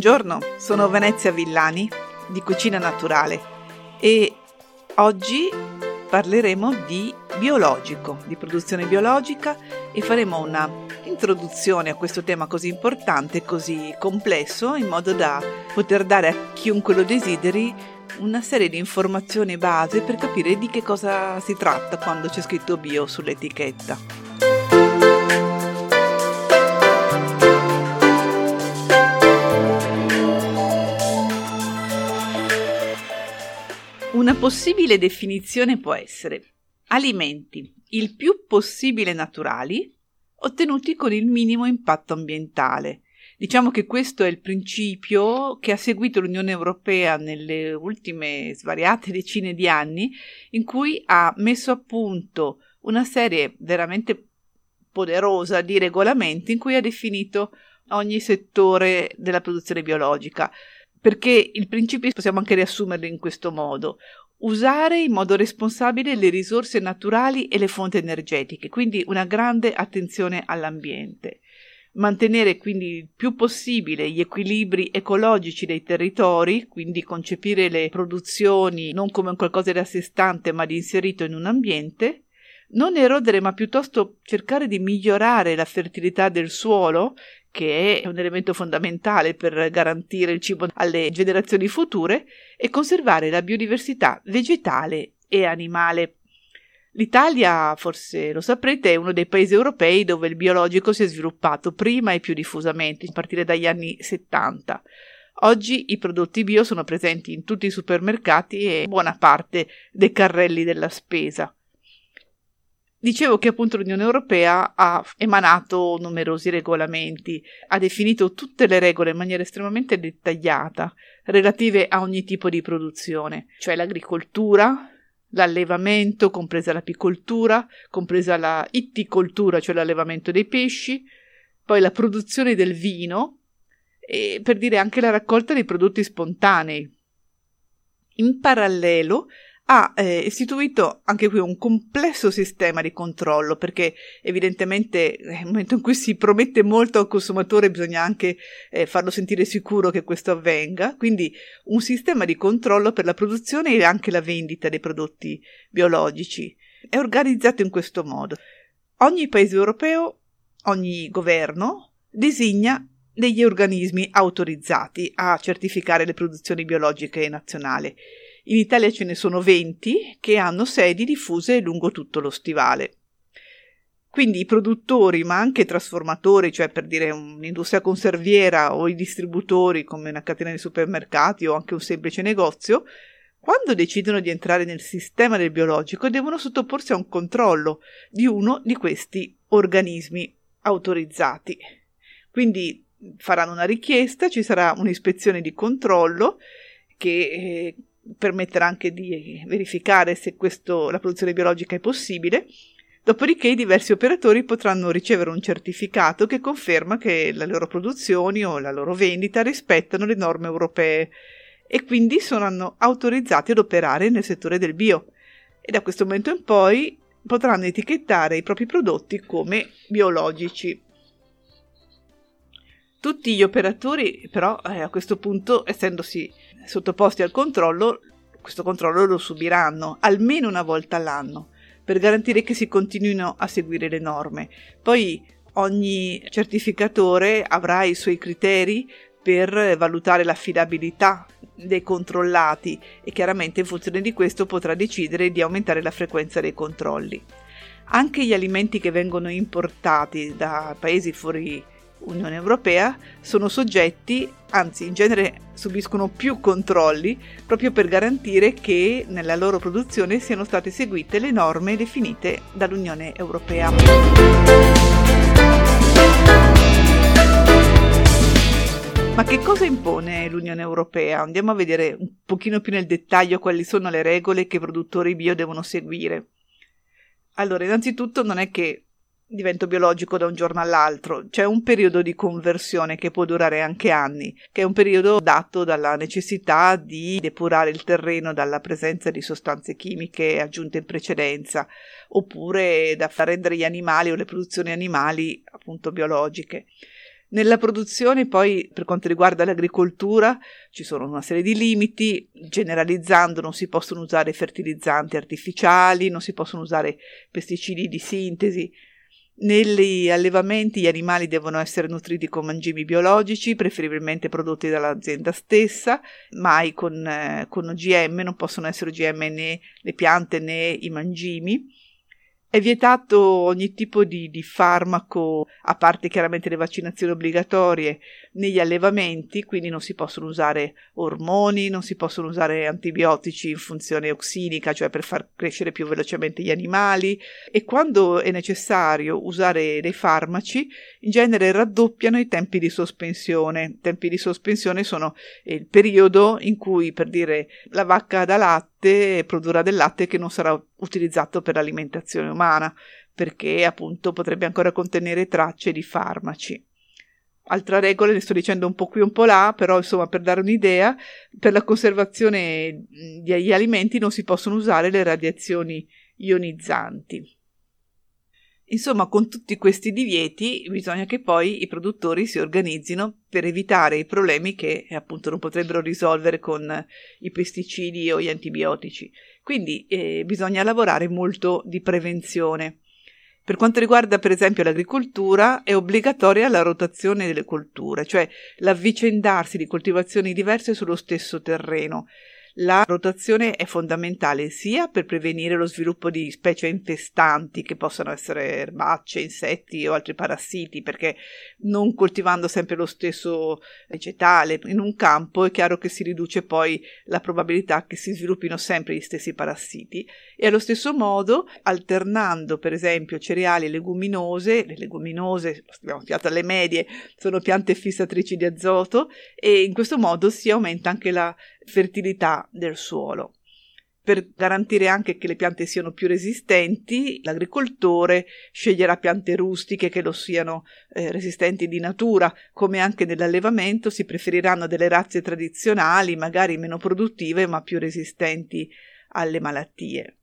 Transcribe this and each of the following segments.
Buongiorno, sono Venezia Villani di Cucina Naturale e oggi parleremo di biologico, di produzione biologica e faremo una introduzione a questo tema così importante così complesso in modo da poter dare a chiunque lo desideri una serie di informazioni base per capire di che cosa si tratta quando c'è scritto bio sull'etichetta. Una possibile definizione può essere alimenti il più possibile naturali, ottenuti con il minimo impatto ambientale. Diciamo che questo è il principio che ha seguito l'Unione Europea nelle ultime svariate decine di anni, in cui ha messo a punto una serie veramente poderosa di regolamenti in cui ha definito ogni settore della produzione biologica perché il principio possiamo anche riassumerlo in questo modo. Usare in modo responsabile le risorse naturali e le fonti energetiche, quindi una grande attenzione all'ambiente. Mantenere quindi il più possibile gli equilibri ecologici dei territori, quindi concepire le produzioni non come un qualcosa di a sé stante ma di inserito in un ambiente, non erodere ma piuttosto cercare di migliorare la fertilità del suolo che è un elemento fondamentale per garantire il cibo alle generazioni future, e conservare la biodiversità vegetale e animale. L'Italia, forse lo saprete, è uno dei paesi europei dove il biologico si è sviluppato prima e più diffusamente, a partire dagli anni 70. Oggi i prodotti bio sono presenti in tutti i supermercati e buona parte dei carrelli della spesa. Dicevo che appunto l'Unione Europea ha emanato numerosi regolamenti, ha definito tutte le regole in maniera estremamente dettagliata relative a ogni tipo di produzione, cioè l'agricoltura, l'allevamento, compresa l'apicoltura, compresa la itticoltura, cioè l'allevamento dei pesci, poi la produzione del vino e per dire anche la raccolta dei prodotti spontanei. In parallelo ha eh, istituito anche qui un complesso sistema di controllo perché evidentemente nel momento in cui si promette molto al consumatore bisogna anche eh, farlo sentire sicuro che questo avvenga, quindi un sistema di controllo per la produzione e anche la vendita dei prodotti biologici. È organizzato in questo modo. Ogni paese europeo, ogni governo designa degli organismi autorizzati a certificare le produzioni biologiche nazionali in Italia ce ne sono 20 che hanno sedi diffuse lungo tutto lo stivale. Quindi i produttori, ma anche i trasformatori, cioè per dire un'industria conserviera o i distributori come una catena di supermercati o anche un semplice negozio, quando decidono di entrare nel sistema del biologico devono sottoporsi a un controllo di uno di questi organismi autorizzati. Quindi faranno una richiesta, ci sarà un'ispezione di controllo che eh, permetterà anche di verificare se questo, la produzione biologica è possibile. Dopodiché i diversi operatori potranno ricevere un certificato che conferma che le loro produzioni o la loro vendita rispettano le norme europee e quindi saranno autorizzati ad operare nel settore del bio e da questo momento in poi potranno etichettare i propri prodotti come biologici. Tutti gli operatori però eh, a questo punto, essendosi sottoposti al controllo, questo controllo lo subiranno almeno una volta all'anno per garantire che si continuino a seguire le norme. Poi ogni certificatore avrà i suoi criteri per valutare l'affidabilità dei controllati e chiaramente in funzione di questo potrà decidere di aumentare la frequenza dei controlli. Anche gli alimenti che vengono importati da paesi fuori Unione Europea sono soggetti, anzi in genere subiscono più controlli, proprio per garantire che nella loro produzione siano state seguite le norme definite dall'Unione Europea. Ma che cosa impone l'Unione Europea? Andiamo a vedere un pochino più nel dettaglio quali sono le regole che i produttori bio devono seguire. Allora, innanzitutto non è che divento biologico da un giorno all'altro. C'è un periodo di conversione che può durare anche anni, che è un periodo dato dalla necessità di depurare il terreno dalla presenza di sostanze chimiche aggiunte in precedenza, oppure da far rendere gli animali o le produzioni animali appunto biologiche. Nella produzione poi per quanto riguarda l'agricoltura ci sono una serie di limiti, generalizzando non si possono usare fertilizzanti artificiali, non si possono usare pesticidi di sintesi, negli allevamenti gli animali devono essere nutriti con mangimi biologici, preferibilmente prodotti dall'azienda stessa, mai con, eh, con OGM, non possono essere OGM né le piante né i mangimi. È vietato ogni tipo di, di, farmaco, a parte chiaramente le vaccinazioni obbligatorie, negli allevamenti, quindi non si possono usare ormoni, non si possono usare antibiotici in funzione oxinica, cioè per far crescere più velocemente gli animali, e quando è necessario usare dei farmaci, in genere raddoppiano i tempi di sospensione. I tempi di sospensione sono il periodo in cui, per dire, la vacca da latte produrrà del latte che non sarà utilizzato per l'alimentazione umana, perché appunto potrebbe ancora contenere tracce di farmaci. Altra regola, ne sto dicendo un po' qui un po' là, però insomma per dare un'idea, per la conservazione degli alimenti non si possono usare le radiazioni ionizzanti. Insomma, con tutti questi divieti bisogna che poi i produttori si organizzino per evitare i problemi che appunto non potrebbero risolvere con i pesticidi o gli antibiotici. Quindi eh, bisogna lavorare molto di prevenzione. Per quanto riguarda per esempio l'agricoltura, è obbligatoria la rotazione delle colture, cioè l'avvicendarsi di coltivazioni diverse sullo stesso terreno. La rotazione è fondamentale sia per prevenire lo sviluppo di specie infestanti che possono essere erbacce, insetti o altri parassiti, perché non coltivando sempre lo stesso vegetale in un campo è chiaro che si riduce poi la probabilità che si sviluppino sempre gli stessi parassiti. E allo stesso modo alternando per esempio cereali e leguminose, le leguminose, abbiamo spiato alle medie, sono piante fissatrici di azoto e in questo modo si aumenta anche la fertilità del suolo. Per garantire anche che le piante siano più resistenti, l'agricoltore sceglierà piante rustiche che lo siano eh, resistenti di natura, come anche nell'allevamento si preferiranno delle razze tradizionali, magari meno produttive ma più resistenti alle malattie.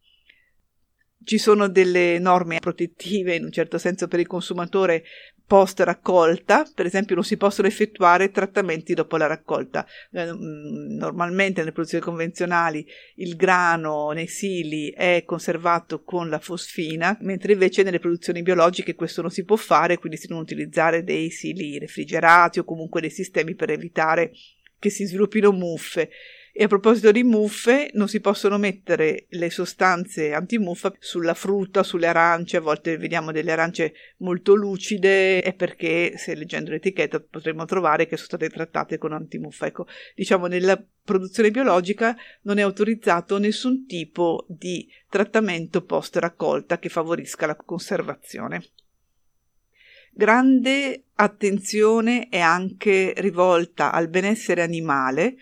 Ci sono delle norme protettive in un certo senso per il consumatore post raccolta, per esempio non si possono effettuare trattamenti dopo la raccolta. Eh, mm, normalmente nelle produzioni convenzionali il grano nei sili è conservato con la fosfina, mentre invece nelle produzioni biologiche questo non si può fare, quindi si devono utilizzare dei sili refrigerati o comunque dei sistemi per evitare che si sviluppino muffe e a proposito di muffe, non si possono mettere le sostanze antimuffa sulla frutta, sulle arance, a volte vediamo delle arance molto lucide, è perché se leggendo l'etichetta potremmo trovare che sono state trattate con antimuffa. Ecco, diciamo nella produzione biologica non è autorizzato nessun tipo di trattamento post raccolta che favorisca la conservazione. Grande attenzione è anche rivolta al benessere animale,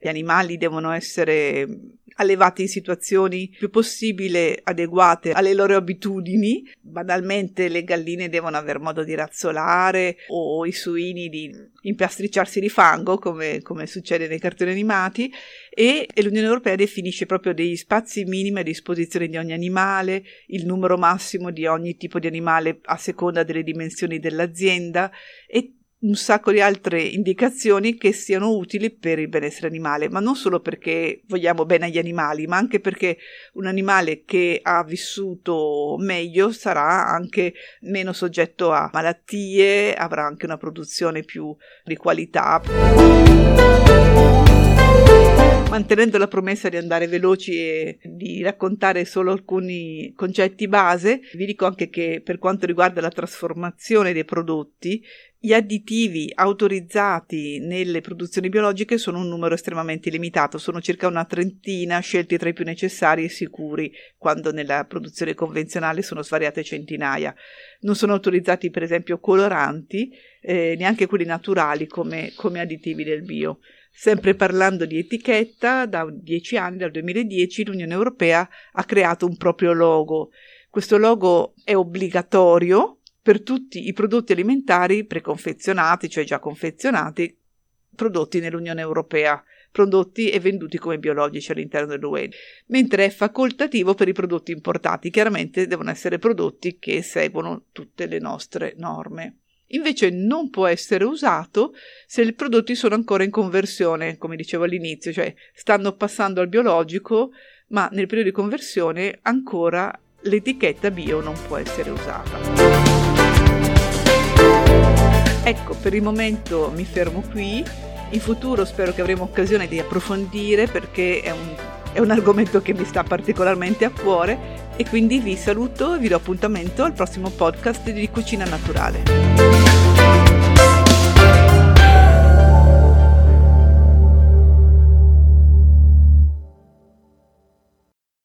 gli animali devono essere allevati in situazioni più possibile adeguate alle loro abitudini. Banalmente le galline devono aver modo di razzolare o i suini di impiastricciarsi di fango, come, come succede nei cartoni animati, e, e, l'Unione Europea definisce proprio degli spazi minimi a disposizione di ogni animale, il numero massimo di ogni tipo di animale a seconda delle dimensioni dell'azienda e un sacco di altre indicazioni che siano utili per il benessere animale, ma non solo perché vogliamo bene agli animali, ma anche perché un animale che ha vissuto meglio sarà anche meno soggetto a malattie, avrà anche una produzione più di qualità. Mantenendo la promessa di andare veloci e di raccontare solo alcuni concetti base, vi dico anche che per quanto riguarda la trasformazione dei prodotti, gli additivi autorizzati nelle produzioni biologiche sono un numero estremamente limitato, sono circa una trentina scelti tra i più necessari e sicuri, quando nella produzione convenzionale sono svariate centinaia. Non sono autorizzati per esempio coloranti, eh, neanche quelli naturali come, come additivi del bio. Sempre parlando di etichetta, da dieci anni, dal 2010, l'Unione Europea ha creato un proprio logo. Questo logo è obbligatorio per tutti i prodotti alimentari preconfezionati, cioè già confezionati, prodotti nell'Unione Europea, prodotti e venduti come biologici all'interno dell'UE, mentre è facoltativo per i prodotti importati. Chiaramente devono essere prodotti che seguono tutte le nostre norme. Invece non può essere usato se i prodotti sono ancora in conversione, come dicevo all'inizio, cioè stanno passando al biologico, ma nel periodo di conversione ancora l'etichetta bio non può essere usata. Ecco, per il momento mi fermo qui. In futuro spero che avremo occasione di approfondire perché è un, è un argomento che mi sta particolarmente a cuore e quindi vi saluto e vi do appuntamento al prossimo podcast di Cucina Naturale.